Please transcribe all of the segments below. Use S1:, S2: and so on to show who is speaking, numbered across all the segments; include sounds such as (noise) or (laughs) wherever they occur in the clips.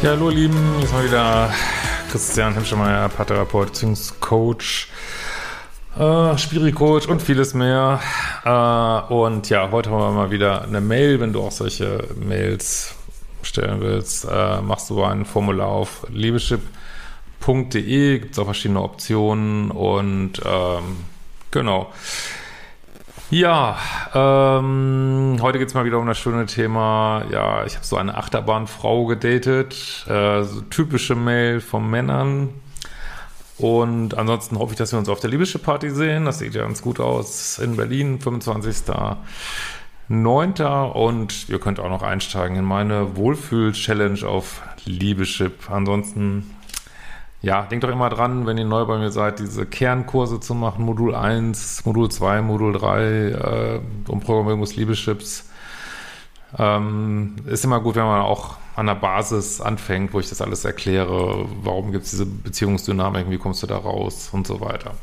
S1: Ja, hallo ihr Lieben, ist mal wieder Christian Hemschemeier, Paartherapeut, Beziehungscoach, äh, Spiri-Coach und vieles mehr. Äh, und ja, heute haben wir mal wieder eine Mail. Wenn du auch solche Mails stellen willst, äh, machst du ein Formular auf liebeschip.de, gibt es auch verschiedene Optionen und ähm, genau. Ja, ähm, heute geht's mal wieder um das schöne Thema. Ja, ich habe so eine Achterbahnfrau gedatet. Äh, so typische Mail von Männern. Und ansonsten hoffe ich, dass wir uns auf der Liebische Party sehen. Das sieht ja ganz gut aus in Berlin, 25.09. Und ihr könnt auch noch einsteigen in meine Wohlfühl-Challenge auf Liebeschip. Ansonsten ja, denkt doch immer dran, wenn ihr neu bei mir seid, diese Kernkurse zu machen, Modul 1, Modul 2, Modul 3, äh, Umprogrammierung des Liebeschips. Ähm, ist immer gut, wenn man auch an der Basis anfängt, wo ich das alles erkläre, warum gibt es diese Beziehungsdynamik, wie kommst du da raus und so weiter.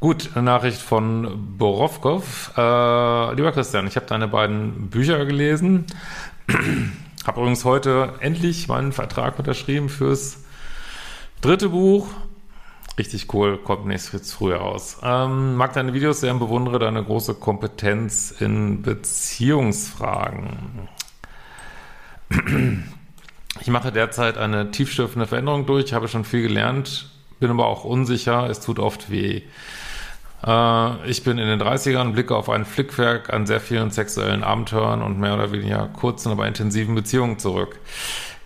S1: Gut, eine Nachricht von Borowkov. Äh, lieber Christian, ich habe deine beiden Bücher gelesen. (clears throat) habe übrigens heute endlich meinen Vertrag unterschrieben fürs Dritte Buch, richtig cool, kommt nächstes früher raus. Ähm, mag deine Videos sehr und bewundere deine große Kompetenz in Beziehungsfragen. Ich mache derzeit eine tiefschürfende Veränderung durch, habe schon viel gelernt, bin aber auch unsicher, es tut oft weh. Äh, ich bin in den 30ern, blicke auf ein Flickwerk an sehr vielen sexuellen Abenteuern und mehr oder weniger kurzen, aber intensiven Beziehungen zurück.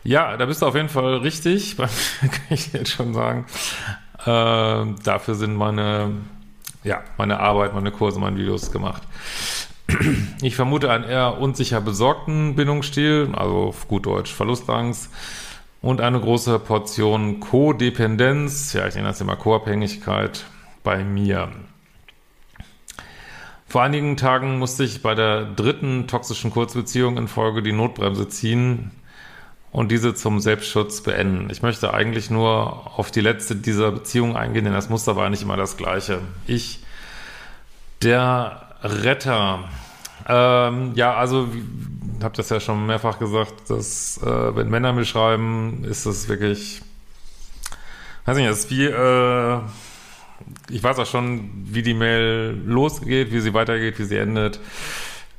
S1: Ja, da bist du auf jeden Fall richtig, (laughs) kann ich jetzt schon sagen. Äh, dafür sind meine, ja, meine Arbeit, meine Kurse, meine Videos gemacht. (clears throat) Ich vermute einen eher unsicher besorgten Bindungsstil, also auf gut Deutsch Verlustangst und eine große Portion Codependenz, ja, ich nenne das immer Co-Abhängigkeit bei mir. Vor einigen Tagen musste ich bei der dritten toxischen Kurzbeziehung in Folge die Notbremse ziehen, und diese zum Selbstschutz beenden. Ich möchte eigentlich nur auf die letzte dieser Beziehung eingehen, denn das Muster war eigentlich immer das gleiche. Ich, der Retter. Ähm, ja, also habe das ja schon mehrfach gesagt, dass äh, wenn Männer mir schreiben, ist das wirklich, weiß nicht, das ist wie, äh, ich weiß auch schon, wie die Mail losgeht, wie sie weitergeht, wie sie endet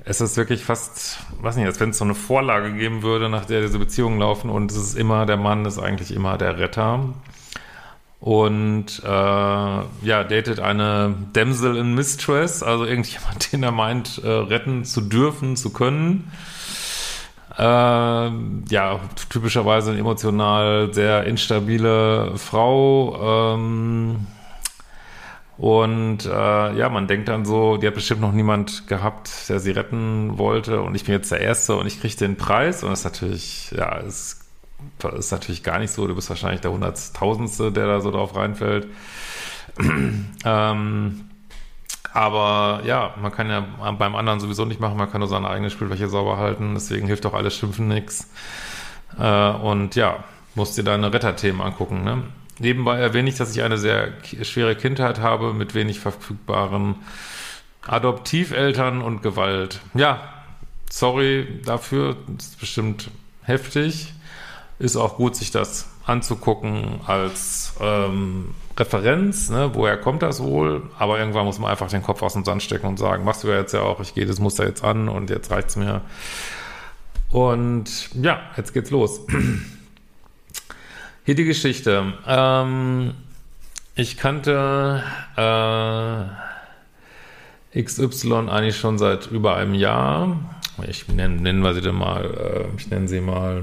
S1: es ist wirklich fast, weiß nicht, als wenn es so eine Vorlage geben würde, nach der diese Beziehungen laufen und es ist immer, der Mann ist eigentlich immer der Retter. Und äh, ja, datet eine Damsel in Mistress, also irgendjemand, (laughs) den er meint, äh, retten zu dürfen, zu können. Äh, ja, typischerweise eine emotional sehr instabile Frau. Ähm, und äh, ja, man denkt dann so, die hat bestimmt noch niemand gehabt, der sie retten wollte und ich bin jetzt der Erste und ich kriege den Preis und das ist natürlich, ja, ist, ist natürlich gar nicht so. Du bist wahrscheinlich der Hunderttausendste, der da so drauf reinfällt. (clears throat) ähm, aber ja, man kann ja beim anderen sowieso nicht machen, man kann nur seine eigene Spielfläche sauber halten, deswegen hilft auch alles Schimpfen nichts. Äh, und ja, musst dir deine Retterthemen angucken, ne? Nebenbei erwähne ich, dass ich eine sehr schwere Kindheit habe mit wenig verfügbaren Adoptiveltern und Gewalt. Ja, sorry dafür, ist bestimmt heftig. Ist auch gut, sich das anzugucken als ähm, Referenz. Ne? Woher kommt das wohl? Aber irgendwann muss man einfach den Kopf aus dem Sand stecken und sagen, machst du ja jetzt ja auch, ich gehe das Muster jetzt an und jetzt reicht's mir. Und ja, jetzt geht's los. (clears throat) Hier die Geschichte. Ähm, ich kannte äh, XY eigentlich schon seit über einem Jahr. Ich nenne, nennen wir sie dann mal, äh, ich nenne sie mal,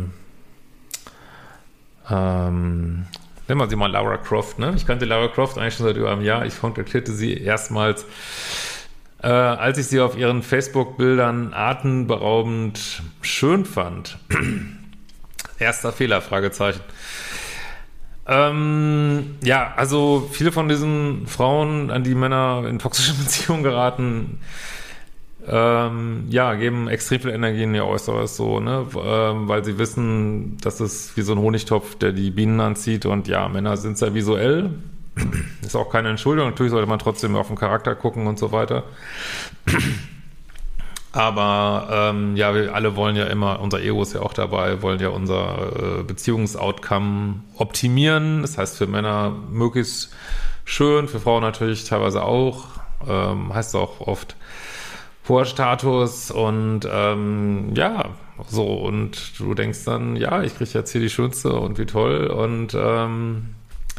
S1: ähm, nennen wir sie mal Laura Croft, ne? Ich kannte Laura Croft eigentlich schon seit über einem Jahr. Ich kontaktierte sie erstmals, äh, als ich sie auf ihren Facebook-Bildern atemberaubend schön fand. (clears throat) Erster Fehler, Fragezeichen. Ähm, ja, also viele von diesen Frauen, an die Männer in toxische (laughs) Beziehungen geraten, ähm, ja, geben extrem viel Energie in ihr Äußeres so, ne, ähm, weil sie wissen, das ist wie so ein Honigtopf, der die Bienen anzieht und ja, Männer sind sehr visuell. (clears throat) ist auch keine Entschuldigung, natürlich sollte man trotzdem auf den Charakter gucken und so weiter. (clears throat) Aber ähm, ja, wir alle wollen ja immer, unser Ego ist ja auch dabei, wollen ja unser äh, Beziehungsoutcome optimieren. Das heißt für Männer möglichst schön, für Frauen natürlich teilweise auch. Ähm, heißt auch oft hoher Status und ähm, ja, so und du denkst dann, ja, ich kriege jetzt hier die schönste und wie toll und ähm,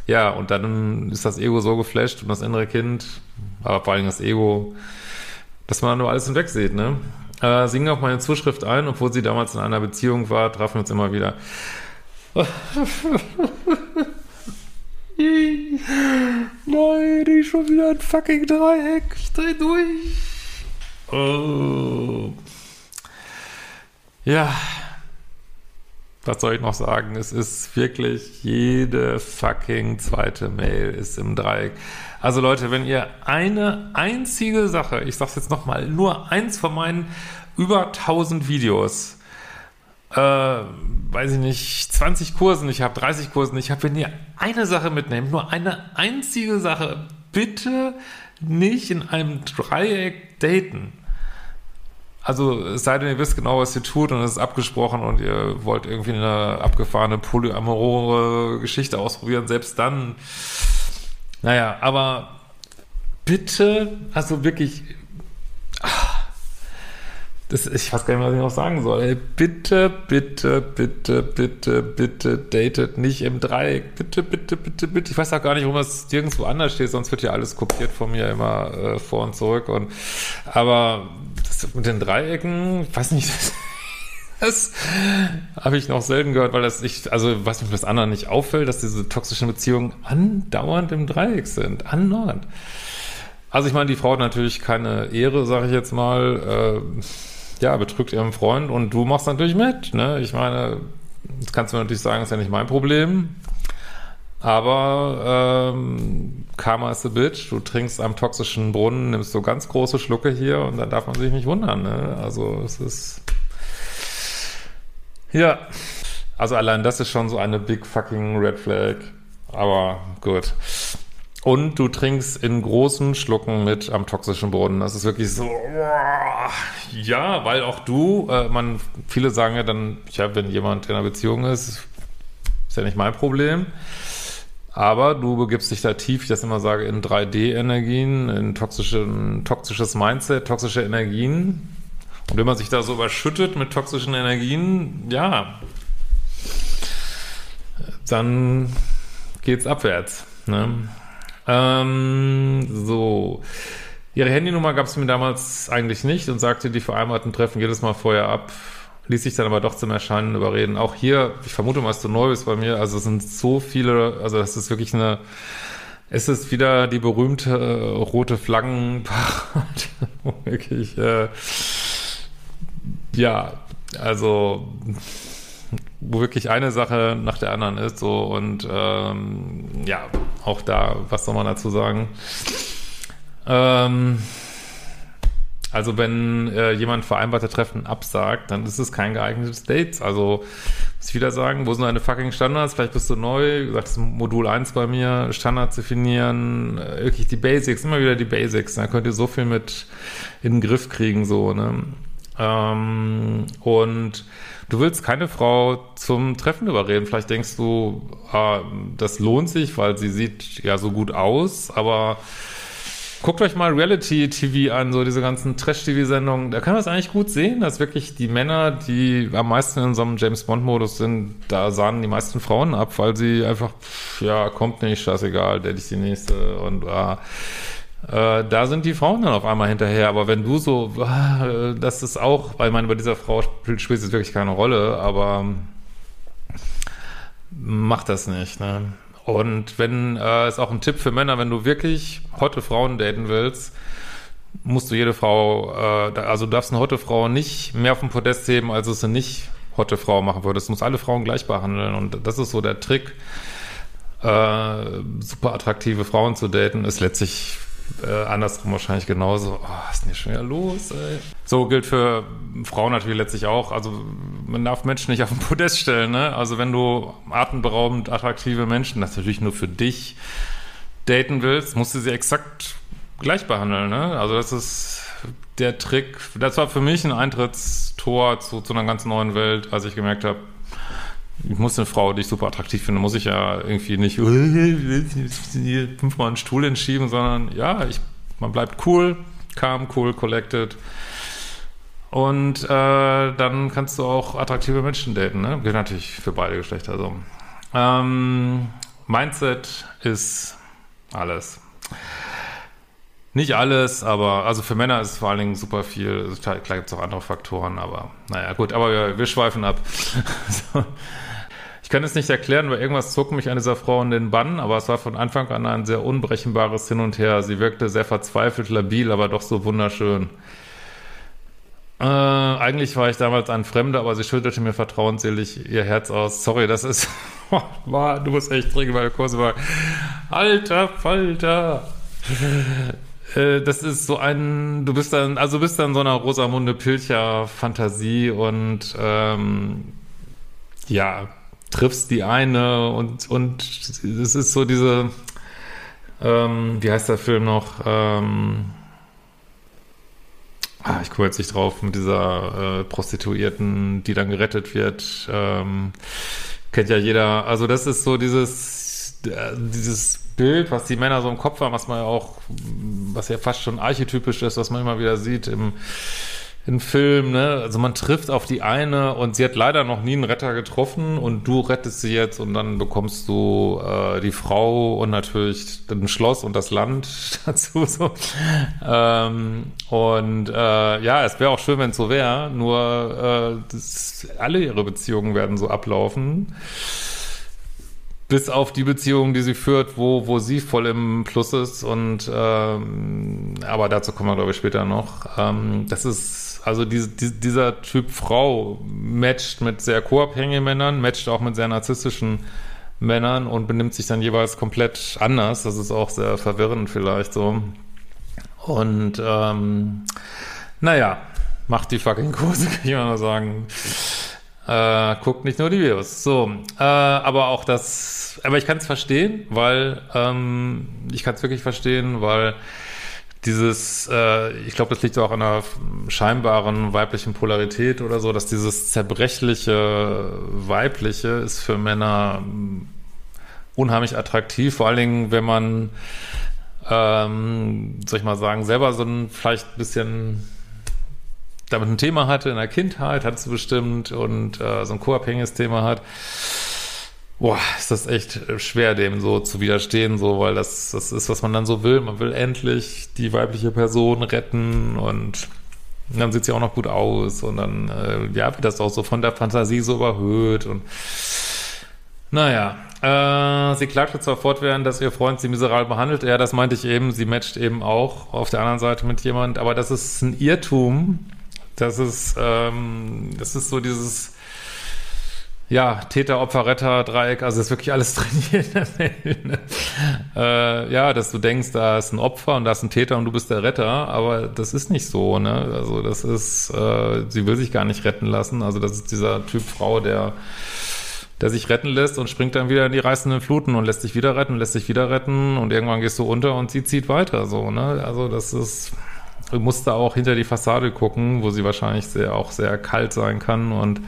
S1: ja, und dann ist das Ego so geflasht und das innere Kind, aber vor allem das Ego dass man nur alles hinweg sieht, ne? Äh, singen auf meine Zuschrift ein, obwohl sie damals in einer Beziehung war, trafen wir uns immer wieder. (laughs) Nein, die ist schon wieder ein fucking Dreieck. Ich dreh durch. Oh. Ja. Was soll ich noch sagen? Es ist wirklich jede fucking zweite Mail ist im Dreieck. Also Leute, wenn ihr eine einzige Sache, ich sag's jetzt nochmal, nur eins von meinen über 1000 Videos, äh, weiß ich nicht, 20 Kursen, ich habe 30 Kursen, ich habe, wenn ihr eine Sache mitnehmt, nur eine einzige Sache, bitte nicht in einem Dreieck daten. Also es sei denn, ihr wisst genau, was ihr tut und es ist abgesprochen und ihr wollt irgendwie eine abgefahrene polyamorore Geschichte ausprobieren, selbst dann naja, aber bitte, also wirklich, das, ich weiß gar nicht, was ich noch sagen soll. Ey, bitte, bitte, bitte, bitte, bitte datet nicht im Dreieck. Bitte, bitte, bitte, bitte. Ich weiß auch gar nicht, warum das nirgendwo anders steht, sonst wird ja alles kopiert von mir immer äh, vor und zurück. Und aber das mit den Dreiecken, ich weiß nicht, (laughs) Das habe ich noch selten gehört, weil das nicht, also was mich das anderen nicht auffällt, dass diese toxischen Beziehungen andauernd im Dreieck sind. Andauernd. Also ich meine, die Frau hat natürlich keine Ehre, sage ich jetzt mal, äh, ja, betrügt ihren Freund und du machst natürlich mit. Ne? Ich meine, das kannst du natürlich sagen, ist ja nicht mein Problem. Aber ähm, Karma is a bitch. Du trinkst am toxischen Brunnen, nimmst so ganz große Schlucke hier und dann darf man sich nicht wundern. Ne? Also es ist ja. Also allein das ist schon so eine big fucking Red Flag. Aber gut. Und du trinkst in großen Schlucken mit am toxischen Boden. Das ist wirklich so, ja, weil auch du, äh, man, viele sagen ja dann, ja, wenn jemand in einer Beziehung ist, ist ja nicht mein Problem. Aber du begibst dich da tief, ich das immer sage, in 3D-Energien, in toxischen, toxisches Mindset, toxische Energien. Und wenn man sich da so überschüttet mit toxischen Energien, ja, dann geht's abwärts. Ne? Ähm, so. Ihre Handynummer gab es mir damals eigentlich nicht und sagte, die vereinbarten Treffen jedes Mal vorher ab. Ließ sich dann aber doch zum Erscheinen überreden. Auch hier, ich vermute mal, dass du neu bist bei mir, also es sind so viele, also das ist wirklich eine, es ist wieder die berühmte äh, rote Flaggenparade, (laughs) wirklich, äh, ja, also wo wirklich eine Sache nach der anderen ist, so und ähm, ja, auch da, was soll man dazu sagen? Ähm, also wenn äh, jemand vereinbarte Treffen absagt, dann ist es kein geeignetes Date. Also muss ich wieder sagen, wo sind deine fucking Standards? Vielleicht bist du neu, du sagst Modul 1 bei mir, Standards definieren, äh, wirklich die Basics, immer wieder die Basics. Da könnt ihr so viel mit in den Griff kriegen, so, ne? Ähm, und du willst keine Frau zum Treffen überreden. Vielleicht denkst du, ah, das lohnt sich, weil sie sieht ja so gut aus, aber Guckt euch mal Reality-TV an, so diese ganzen Trash-TV-Sendungen. Da kann man es eigentlich gut sehen, dass wirklich die Männer, die am meisten in so einem James-Bond-Modus sind, da sahen die meisten Frauen ab, weil sie einfach, ja, kommt nicht, scheißegal, der ist die nächste und ah, äh, da sind die Frauen dann auf einmal hinterher. Aber wenn du so, äh, das ist auch, weil man bei dieser Frau spielt, spielt es wirklich keine Rolle, aber mach das nicht, ne? Und wenn, äh, ist auch ein Tipp für Männer, wenn du wirklich hotte Frauen daten willst, musst du jede Frau, äh, also du darfst eine hotte Frau nicht mehr auf dem Podest heben, als es eine nicht hotte Frau machen würdest. Du musst alle Frauen gleich behandeln. Und das ist so der Trick, äh, super attraktive Frauen zu daten, ist letztlich äh, andersrum wahrscheinlich genauso. Oh, ist schon wieder los, ey? So gilt für Frauen natürlich letztlich auch. Also man darf Menschen nicht auf den Podest stellen, ne? Also wenn du atemberaubend attraktive Menschen, das natürlich nur für dich daten willst, musst du sie exakt gleich behandeln, ne? Also das ist der Trick. Das war für mich ein Eintrittstor zu, zu einer ganz neuen Welt, als ich gemerkt habe, ich muss eine Frau, die ich super attraktiv finde, muss ich ja irgendwie nicht (laughs) fünfmal einen Stuhl entschieben, sondern ja, ich, man bleibt cool, calm, cool, collected. Und äh, dann kannst du auch attraktive Menschen daten, ne? Gilt natürlich für beide Geschlechter so. Ähm, Mindset ist alles. Nicht alles, aber also für Männer ist es vor allen Dingen super viel. Also klar, gibt es auch andere Faktoren, aber naja, gut, aber wir, wir schweifen ab. (laughs) so. Ich kann es nicht erklären, weil irgendwas zog mich an dieser Frau in den Bann, aber es war von Anfang an ein sehr unbrechenbares Hin und Her. Sie wirkte sehr verzweifelt, labil, aber doch so wunderschön. Äh, eigentlich war ich damals ein Fremder, aber sie schüttelte mir vertrauensselig ihr Herz aus. Sorry, das ist. (laughs) war, du musst echt trinken, weil Kurse war. Alter Falter! Äh, das ist so ein, du bist dann, also bist dann so einer Rosamunde Pilcher Fantasie und ähm, ja, triffst die eine und, und es ist so diese, ähm, wie heißt der Film noch? Ähm, ah, ich komme jetzt nicht drauf, mit dieser äh, Prostituierten, die dann gerettet wird. Ähm, kennt ja jeder. Also das ist so dieses, äh, dieses Bild, was die Männer so im Kopf haben, was man ja auch, was ja fast schon archetypisch ist, was man immer wieder sieht im in Film, ne? Also man trifft auf die eine und sie hat leider noch nie einen Retter getroffen und du rettest sie jetzt und dann bekommst du äh, die Frau und natürlich ein Schloss und das Land (laughs) dazu. So. Ähm, und äh, ja, es wäre auch schön, wenn es so wäre, nur äh, das, alle ihre Beziehungen werden so ablaufen. Bis auf die Beziehung, die sie führt, wo, wo sie voll im Plus ist und ähm, aber dazu kommen wir, glaube ich, später noch. Ähm, das ist also diese, die, dieser Typ Frau matcht mit sehr co-abhängigen Männern, matcht auch mit sehr narzisstischen Männern und benimmt sich dann jeweils komplett anders. Das ist auch sehr verwirrend vielleicht so. Und ähm, naja, macht die fucking Kurse, (laughs) kann ich mal nur sagen. Äh, guckt nicht nur die Videos. So, äh, aber auch das, aber ich kann es verstehen, weil ähm, ich kann es wirklich verstehen, weil dieses, äh, ich glaube, das liegt auch an einer scheinbaren weiblichen Polarität oder so, dass dieses zerbrechliche Weibliche ist für Männer unheimlich attraktiv, vor allen Dingen, wenn man, ähm, soll ich mal sagen, selber so ein vielleicht ein bisschen damit ein Thema hatte in der Kindheit, hat es bestimmt und äh, so ein co-abhängiges Thema hat boah, ist das echt schwer, dem so zu widerstehen, so, weil das, das ist, was man dann so will. Man will endlich die weibliche Person retten und dann sieht sie auch noch gut aus und dann, äh, ja, wird das auch so von der Fantasie so überhöht und naja, äh, sie klagte zwar fortwährend, dass ihr Freund sie miserabel behandelt. Ja, das meinte ich eben. Sie matcht eben auch auf der anderen Seite mit jemand. Aber das ist ein Irrtum. Das ist, ähm, das ist so dieses, ja, Täter, Opfer, Retter, Dreieck, also ist wirklich alles (laughs) drin hier in der Welt. Ne? Äh, ja, dass du denkst, da ist ein Opfer und da ist ein Täter und du bist der Retter, aber das ist nicht so, ne? Also das ist, äh, sie will sich gar nicht retten lassen. Also das ist dieser Typ Frau, der der sich retten lässt und springt dann wieder in die reißenden Fluten und lässt sich wieder retten, lässt sich wieder retten und irgendwann gehst du unter und sie zieht weiter, so, ne? Also das ist, du musst da auch hinter die Fassade gucken, wo sie wahrscheinlich sehr, auch sehr kalt sein kann und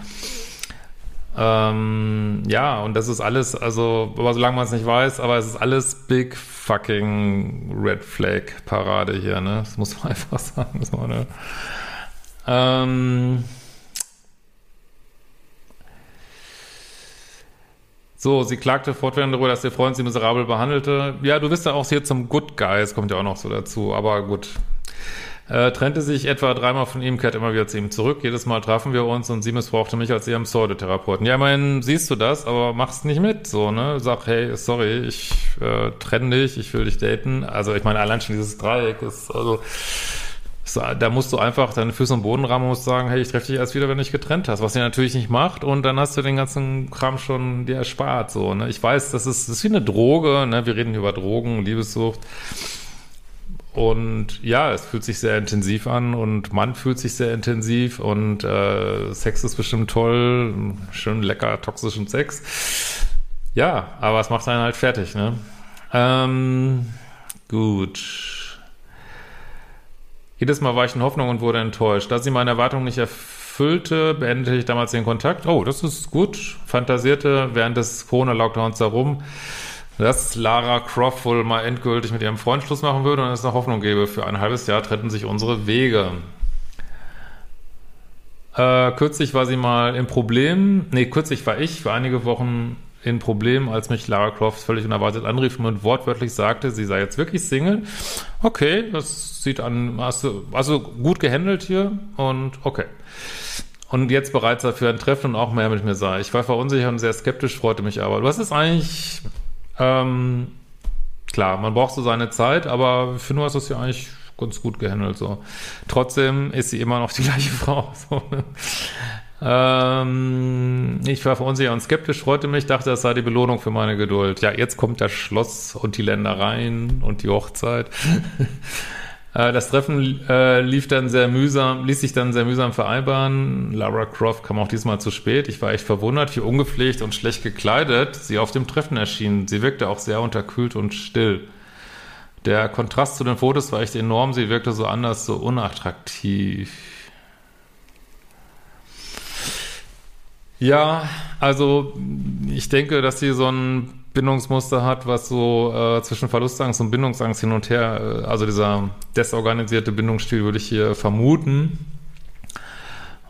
S1: Ähm, ja, und das ist alles, also, aber solange man es nicht weiß, aber es ist alles big fucking Red Flag Parade hier, ne? Das muss man (laughs) einfach sagen. So, ne? ähm, So, sie klagte fortwährend darüber, dass ihr Freund sie miserabel behandelte. Ja, du bist ja auch hier zum Good Guy, es kommt ja auch noch so dazu, aber gut. Äh, trennte sich etwa dreimal von ihm, kehrte immer wieder zu ihm zurück. Jedes Mal trafen wir uns und sie missbrauchte mich als ihren Pseudotherapeuten. Ja, meine, siehst du das, aber mach's nicht mit, so, ne? Sag, hey, sorry, ich äh, trenne dich, ich will dich daten. Also, ich meine, allein schon dieses Dreieck ist, also, da musst du einfach deine Füße im Boden rammen und musst sagen, hey, ich treffe dich erst wieder, wenn du dich getrennt hast, was sie natürlich nicht macht und dann hast du den ganzen Kram schon dir erspart, so, ne? Ich weiß, das ist, das ist wie eine Droge, ne? Wir reden hier über Drogen, Liebessucht. Und ja, es fühlt sich sehr intensiv an und man fühlt sich sehr intensiv und äh, Sex ist bestimmt toll, schön lecker, toxischen Sex. Ja, aber es macht einen halt fertig, ne? Ähm, gut. Jedes Mal war ich in Hoffnung und wurde enttäuscht. Da sie meine Erwartungen nicht erfüllte, beendete ich damals den Kontakt. Oh, das ist gut. Fantasierte während des Corona-Lockdowns herum, dass Lara Croft wohl mal endgültig mit ihrem Freund Schluss machen würde und es eine Hoffnung gäbe. Für ein halbes Jahr trennten sich unsere Wege. Äh, kürzlich war sie mal im Problem, nee, kürzlich war ich für einige Wochen in Problem, als mich Lara Croft völlig unerwartet anrief und wortwörtlich sagte, sie sei jetzt wirklich Single. Okay, das sieht an, du, also gut gehandelt hier und okay. Und jetzt bereits dafür ein Treffen und auch mehr mit mir sei. Ich war verunsichert und sehr skeptisch, freute mich aber. Hast es eigentlich, ähm, klar, man braucht so seine Zeit, aber finde, du hast es ja eigentlich ganz gut gehandelt, so. Trotzdem ist sie immer noch die (laughs) gleiche Frau, so. Ne? Ähm, ich war verunsichert und skeptisch, freute mich, dachte, das sei die Belohnung für meine Geduld. Ja, jetzt kommt das Schloss und die Ländereien und die Hochzeit. (laughs) Äh, das Treffen äh, lief dann sehr mühsam, ließ sich dann sehr mühsam vereinbaren. Lara Croft kam auch diesmal zu spät. Ich war echt verwundert, wie ungepflegt und schlecht gekleidet sie auf dem Treffen erschien. Sie wirkte auch sehr unterkühlt und still. Der Kontrast zu den Fotos war echt enorm. Sie wirkte so anders, so unattraktiv. Ja, also ich denke, dass sie so ein Bindungsmuster hat, was so äh, zwischen Verlustangst und Bindungsangst hin und her, äh, also dieser desorganisierte Bindungsstil würde ich hier vermuten.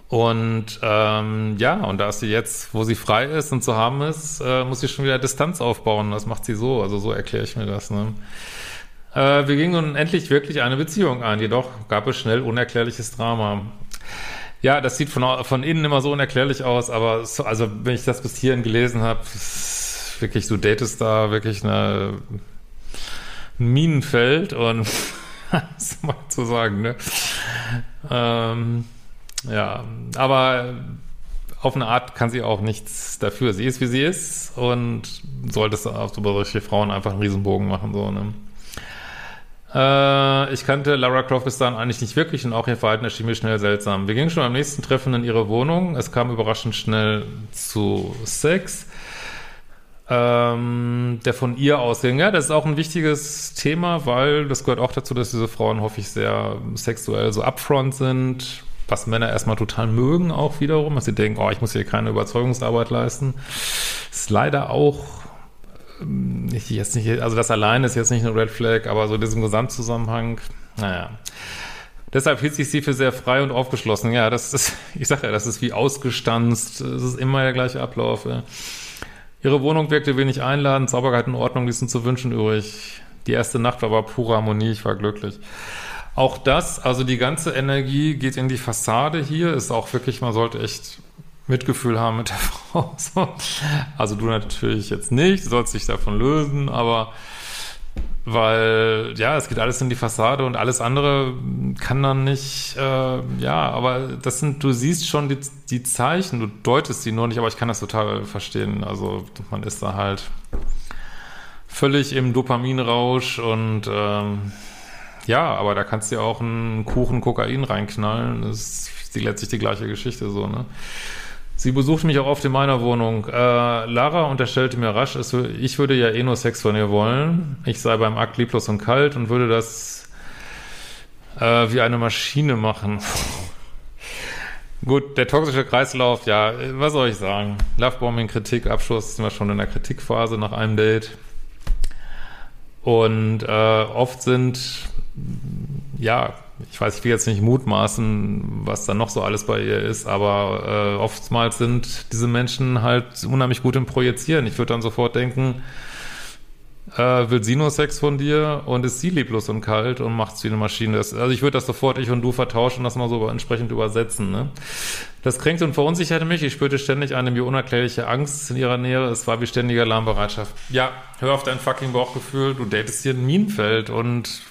S1: Und ähm, ja, und da ist sie jetzt, wo sie frei ist und zu haben ist, äh, muss sie schon wieder Distanz aufbauen. Das macht sie so, also so erkläre ich mir das. Ne? Äh, wir gingen nun endlich wirklich eine Beziehung ein, jedoch gab es schnell unerklärliches Drama. Ja, das sieht von, von innen immer so unerklärlich aus, aber so, also wenn ich das bis hierhin gelesen habe, wirklich, du datest da wirklich eine, ein Minenfeld und (laughs) was mal zu sagen, ne? Ähm, ja, aber auf eine Art kann sie auch nichts dafür. Sie ist, wie sie ist und solltest auf so solche Frauen einfach einen Riesenbogen machen, so, ne? Äh, ich kannte Lara Croft bis dahin eigentlich nicht wirklich und auch ihr Verhalten erschien mir schnell seltsam. Wir gingen schon beim nächsten Treffen in ihre Wohnung. Es kam überraschend schnell zu Sex, ähm, der von ihr ausging. Ja, das ist auch ein wichtiges Thema, weil das gehört auch dazu, dass diese Frauen häufig sehr sexuell so upfront sind, was Männer erstmal total mögen auch wiederum, dass sie denken, oh, ich muss hier keine Überzeugungsarbeit leisten. Ist leider auch ich jetzt nicht, also das allein ist jetzt nicht eine Red Flag, aber so diesem Gesamtzusammenhang, naja. Deshalb hielt sich sie für sehr frei und aufgeschlossen. Ja, das ist, ich sage ja, das ist wie ausgestanzt. Es ist immer der gleiche Ablauf. Ja. Ihre Wohnung wirkte wenig einladend, Sauberkeit und Ordnung ließen zu wünschen übrig. Die erste Nacht war aber pure Harmonie, ich war glücklich. Auch das, also die ganze Energie geht in die Fassade hier, ist auch wirklich, man sollte echt Mitgefühl haben mit der (laughs) Frau. So. Also du natürlich jetzt nicht, du sollst dich davon lösen, aber weil ja, es geht alles in die Fassade und alles andere kann dann nicht, äh, ja, aber das sind, du siehst schon die, die Zeichen, du deutest sie nur nicht, aber ich kann das total verstehen. Also man ist da halt völlig im Dopaminrausch und ähm, ja, aber da kannst du ja auch einen Kuchen Kokain reinknallen. Das ist letztlich die gleiche Geschichte so, ne? Sie besucht mich auch oft in meiner Wohnung. Äh, Lara unterstellte mir rasch, es, ich würde ja eh nur Sex von ihr wollen. Ich sei beim Akt lieblos und kalt und würde das äh, wie eine Maschine machen. (laughs) Gut, der toxische Kreislauf, ja, was soll ich sagen? Lovebombing, Kritik, Abschluss, sind wir schon in der Kritikphase nach einem Date. Und äh, oft sind, ja, ich weiß, ich will jetzt nicht mutmaßen, was da noch so alles bei ihr ist, aber äh, oftmals sind diese Menschen halt unheimlich gut im Projizieren. Ich würde dann sofort denken, äh, will sie nur Sex von dir und ist sie lieblos und kalt und macht's wie eine Maschine. Das, also ich würde das sofort ich und du vertauschen und das mal so entsprechend übersetzen. Ne? Das kränkte und verunsicherte mich. Ich spürte ständig eine mir unerklärliche Angst in ihrer Nähe. Es war wie ständige Alarmbereitschaft. Ja, hör auf dein fucking Bauchgefühl. Du datest hier ein Minenfeld und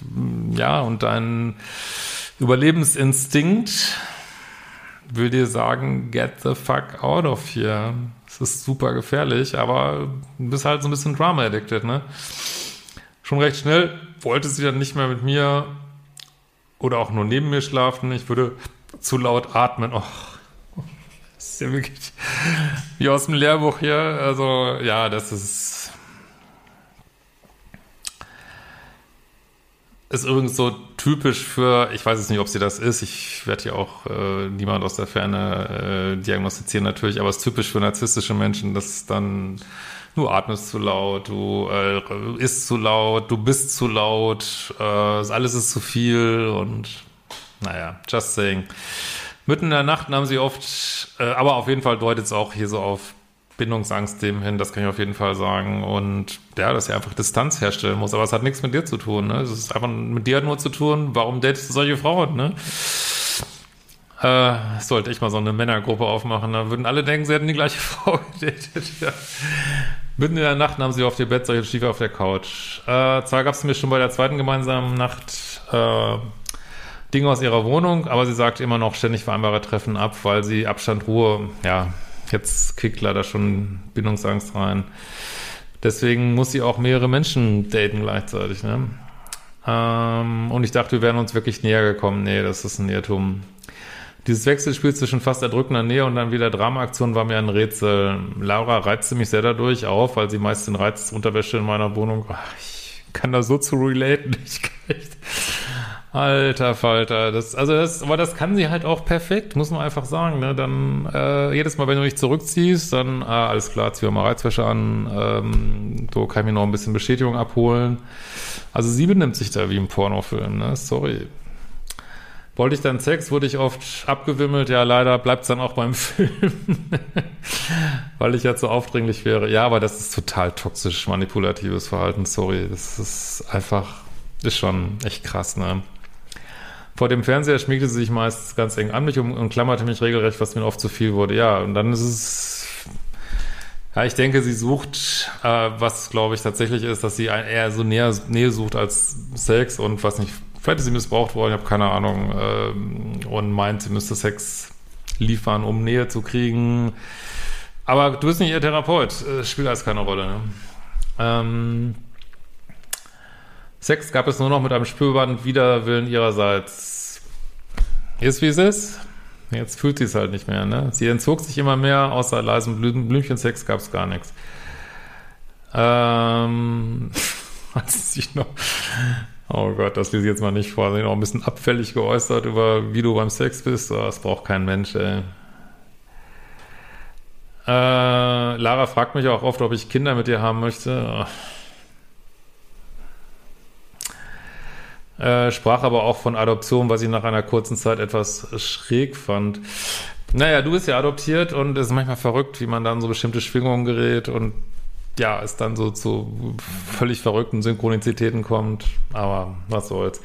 S1: ja, und dein Überlebensinstinkt will dir sagen, get the fuck out of here. Ist super gefährlich, aber du bist halt so ein bisschen Drama-addicted, ne? Schon recht schnell wollte sie dann nicht mehr mit mir oder auch nur neben mir schlafen. Ich würde zu laut atmen. Oh, das ist ja wirklich wie aus dem Lehrbuch hier. Also, ja, das ist Ist übrigens so typisch für, ich weiß jetzt nicht, ob sie das ist, ich werde hier auch äh, niemand aus der Ferne äh, diagnostizieren natürlich, aber es ist typisch für narzisstische Menschen, dass dann du atmest zu laut, du äh, isst zu laut, du bist zu laut, äh, alles ist zu viel und naja, just saying. Mitten in der Nacht haben sie oft, äh, aber auf jeden Fall deutet es auch hier so auf Bindungsangst dem hin, das kann ich auf jeden Fall sagen. Und ja, dass er einfach Distanz herstellen muss. Aber es hat nichts mit dir zu tun. Ne? Es ist einfach mit dir nur zu tun. Warum datest du solche Frauen? Ne? Äh, sollte ich mal so eine Männergruppe aufmachen, dann würden alle denken, sie hätten die gleiche (laughs) Frau gedatet. Ja. Mitten in der Nacht nahmen sie auf ihr Bett, solche Stiefel auf der Couch. Äh, zwar gab es mir schon bei der zweiten gemeinsamen Nacht äh, Dinge aus ihrer Wohnung, aber sie sagt immer noch ständig vereinbare Treffen ab, weil sie Abstand, Ruhe, ja, Jetzt kickt leider schon Bindungsangst rein. Deswegen muss sie auch mehrere Menschen daten gleichzeitig. Ne? Ähm, und ich dachte, wir wären uns wirklich näher gekommen. Nee, das ist ein Irrtum. Dieses Wechselspiel zwischen fast erdrückender Nähe und dann wieder Dramaaktion war mir ein Rätsel. Laura reizte mich sehr dadurch auf, weil sie meist den Reiz Unterwäsche in meiner Wohnung. Ach, ich kann da so zu relaten. (laughs) Ich kann echt. Alter Falter, das, also das, aber das kann sie halt auch perfekt, muss man einfach sagen. Ne? Dann äh, jedes Mal, wenn du dich zurückziehst, dann ah, alles klar, zieh mal Reizwäsche an, ähm, so kann ich mir noch ein bisschen Bestätigung abholen. Also sie benimmt sich da wie im Pornofilm, ne? Sorry. Wollte ich dann Sex, wurde ich oft abgewimmelt. Ja, leider bleibt es dann auch beim (laughs) Film, weil ich ja zu aufdringlich wäre. Ja, aber das ist total toxisch manipulatives Verhalten. Sorry, das ist einfach, ist schon echt krass, ne? Vor dem Fernseher schmiegte sie sich meist ganz eng an mich und, und klammerte mich regelrecht, was mir oft zu viel wurde. Ja, und dann ist es ja, ich denke, sie sucht, äh, was glaube ich tatsächlich ist, dass sie eher so näher, Nähe sucht als Sex und was nicht, vielleicht ist sie missbraucht worden, ich habe keine Ahnung, ähm, und meint, sie müsste Sex liefern, um Nähe zu kriegen. Aber du bist nicht ihr Therapeut, äh, spielt alles keine Rolle. Ne? Ähm, Sex gab es nur noch mit einem spürbaren Widerwillen ihrerseits. Ist wie es ist. Jetzt fühlt sie es halt nicht mehr, ne? Sie entzog sich immer mehr, außer leisen Blümchensex gab es gar nichts. Ähm, (laughs) hat sie sich noch, oh Gott, das lese ich jetzt mal nicht vor, sie noch ein bisschen abfällig geäußert über, wie du beim Sex bist, oh, das braucht kein Mensch, ey. Äh, Lara fragt mich auch oft, ob ich Kinder mit ihr haben möchte. Oh. Äh, sprach aber auch von Adoption, was ich nach einer kurzen Zeit etwas schräg fand. Naja, du bist ja adoptiert und es ist manchmal verrückt, wie man dann so bestimmte Schwingungen gerät und ja, es dann so zu völlig verrückten Synchronizitäten kommt. Aber was soll's.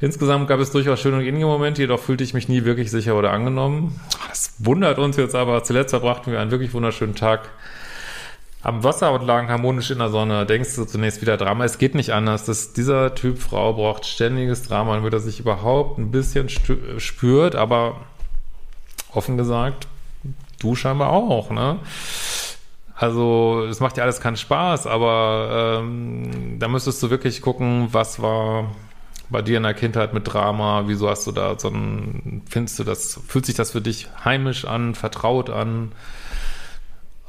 S1: Insgesamt gab es durchaus schöne und innige Momente, jedoch fühlte ich mich nie wirklich sicher oder angenommen. Das wundert uns jetzt aber. Zuletzt verbrachten wir einen wirklich wunderschönen Tag am Wasser und lagen harmonisch in der Sonne. Denkst du zunächst wieder Drama? Es geht nicht anders. Das, dieser Typ Frau braucht ständiges Drama, damit er sich überhaupt ein bisschen spürt, aber offen gesagt, du scheinbar auch, ne? Also, es macht ja alles keinen Spaß, aber ähm, da müsstest du wirklich gucken, was war bei dir in der Kindheit mit Drama, wieso hast du da so ein, findest du das, fühlt sich das für dich heimisch an, vertraut an?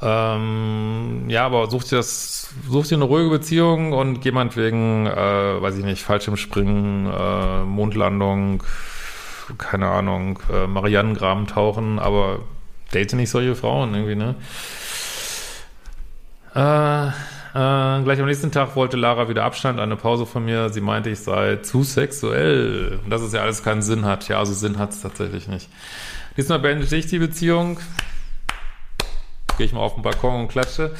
S1: Ähm, ja, aber such dir das, such dir eine ruhige Beziehung und geh wegen, äh, weiß ich nicht, Fallschirmspringen, äh, Mondlandung, keine Ahnung, äh, Marianengraben tauchen, aber date nicht solche Frauen irgendwie, ne? Äh, äh, gleich am nächsten Tag wollte Lara wieder Abstand, eine Pause von mir. Sie meinte, ich sei zu sexuell. Und dass es ja alles keinen Sinn hat. Ja, also Sinn hat es tatsächlich nicht. Diesmal beendete ich die Beziehung. Gehe ich mal auf den Balkon und klatsche.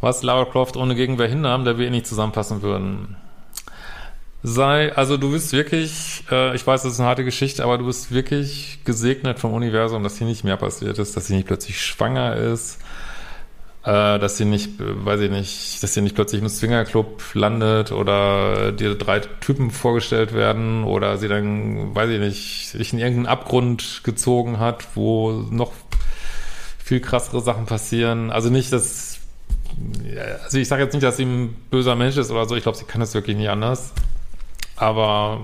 S1: Was Lara Croft ohne Gegenwehr hinnahm, da wir eh nicht zusammenpassen würden. Sei, also du bist wirklich, äh, ich weiß, das ist eine harte Geschichte, aber du bist wirklich gesegnet vom Universum, dass hier nicht mehr passiert ist, dass sie nicht plötzlich schwanger ist, äh, dass sie nicht, weiß ich nicht, dass sie nicht plötzlich im Swingerclub landet oder dir drei Typen vorgestellt werden oder sie dann, weiß ich nicht, sich in irgendeinen Abgrund gezogen hat, wo noch viel krassere Sachen passieren. Also nicht, dass, also ich sage jetzt nicht, dass sie ein böser Mensch ist oder so, ich glaube, sie kann das wirklich nicht anders. Aber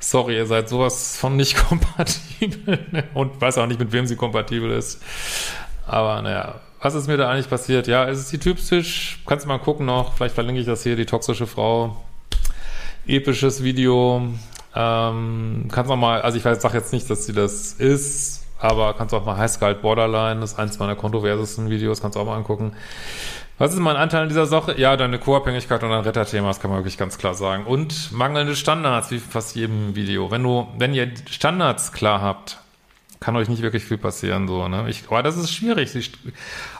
S1: sorry, ihr seid sowas von nicht (laughs) kompatibel und weiß auch nicht, mit wem sie kompatibel ist. Aber naja, was ist mir da eigentlich passiert? Ja, es ist sie typisch. Kannst du mal gucken noch. Vielleicht verlinke ich das hier, die toxische Frau. Episches Video. Ähm, kannst auch mal, also ich sage jetzt nicht, dass sie das ist, aber kannst auch mal Highscald Borderline, das ist eins meiner kontroversesten Videos, kannst du auch mal angucken. Was ist mein Anteil in dieser Sache? Ja, deine Co-Abhängigkeit und dein Retterthema, das kann man wirklich ganz klar sagen. Und mangelnde Standards, wie fast jedem Video. Wenn du, wenn ihr Standards klar habt, kann euch nicht wirklich viel passieren, so, ne? Ich, aber das ist schwierig.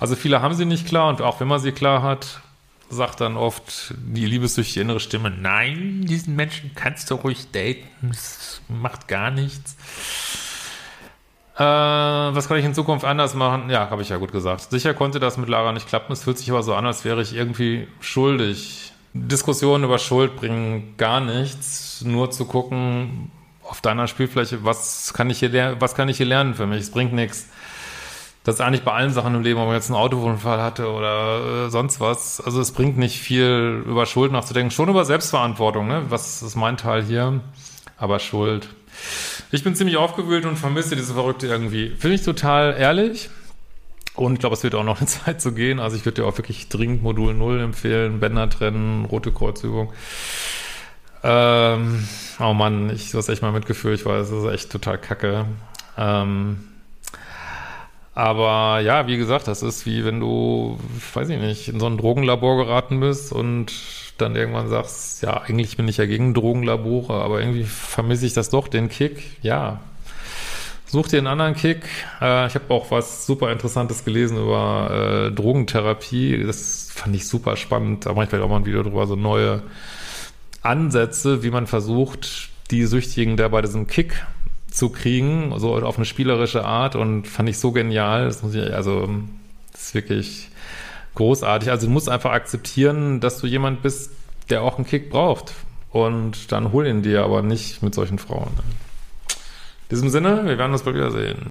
S1: Also viele haben sie nicht klar und auch wenn man sie klar hat, sagt dann oft die liebessüchtige innere Stimme, nein, diesen Menschen kannst du ruhig daten, das macht gar nichts. Äh, was kann ich in Zukunft anders machen? Ja, habe ich ja gut gesagt. Sicher konnte das mit Lara nicht klappen. Es fühlt sich aber so an, als wäre ich irgendwie schuldig. Diskussionen über Schuld bringen gar nichts. Nur zu gucken, auf deiner Spielfläche, was kann ich hier, was kann ich hier lernen für mich? Es bringt nichts. Das ist eigentlich bei allen Sachen im Leben, ob man jetzt einen Autounfall hatte oder äh, sonst was. Also es bringt nicht viel über Schuld nachzudenken. Schon über Selbstverantwortung, ne? Was ist mein Teil hier? Aber Schuld. Ich bin ziemlich aufgewühlt und vermisse diese Verrückte irgendwie. Finde ich total ehrlich. Und ich glaube, es wird auch noch eine (laughs) Zeit so gehen. Also ich würde dir auch wirklich dringend Modul 0 empfehlen. Bänder trennen, rote Kreuzübung. Ähm, oh Mann, ich du hast echt mal Mitgefühl, ich weiß, das ist echt total kacke. Ähm, aber ja, wie gesagt, das ist wie wenn du, weiß ich nicht, in so ein Drogenlabor geraten bist und dann irgendwann sagst, ja, eigentlich bin ich ja gegen Drogenlabore, aber irgendwie vermisse ich das doch, den Kick. Ja, such dir einen anderen Kick. Äh, ich habe auch was super Interessantes gelesen über äh, Drogentherapie. Das fand ich super spannend. Da mache ich vielleicht auch mal ein Video drüber, so neue Ansätze, wie man versucht, die Süchtigen da bei diesem Kick zu kriegen, so auf eine spielerische Art und fand ich so genial. Das muss ich, also, das ist wirklich großartig. Also du musst einfach akzeptieren, dass du jemand bist, der auch einen Kick braucht. Und dann hol ihn dir, aber nicht mit solchen Frauen. In diesem Sinne, wir werden uns bald wiedersehen.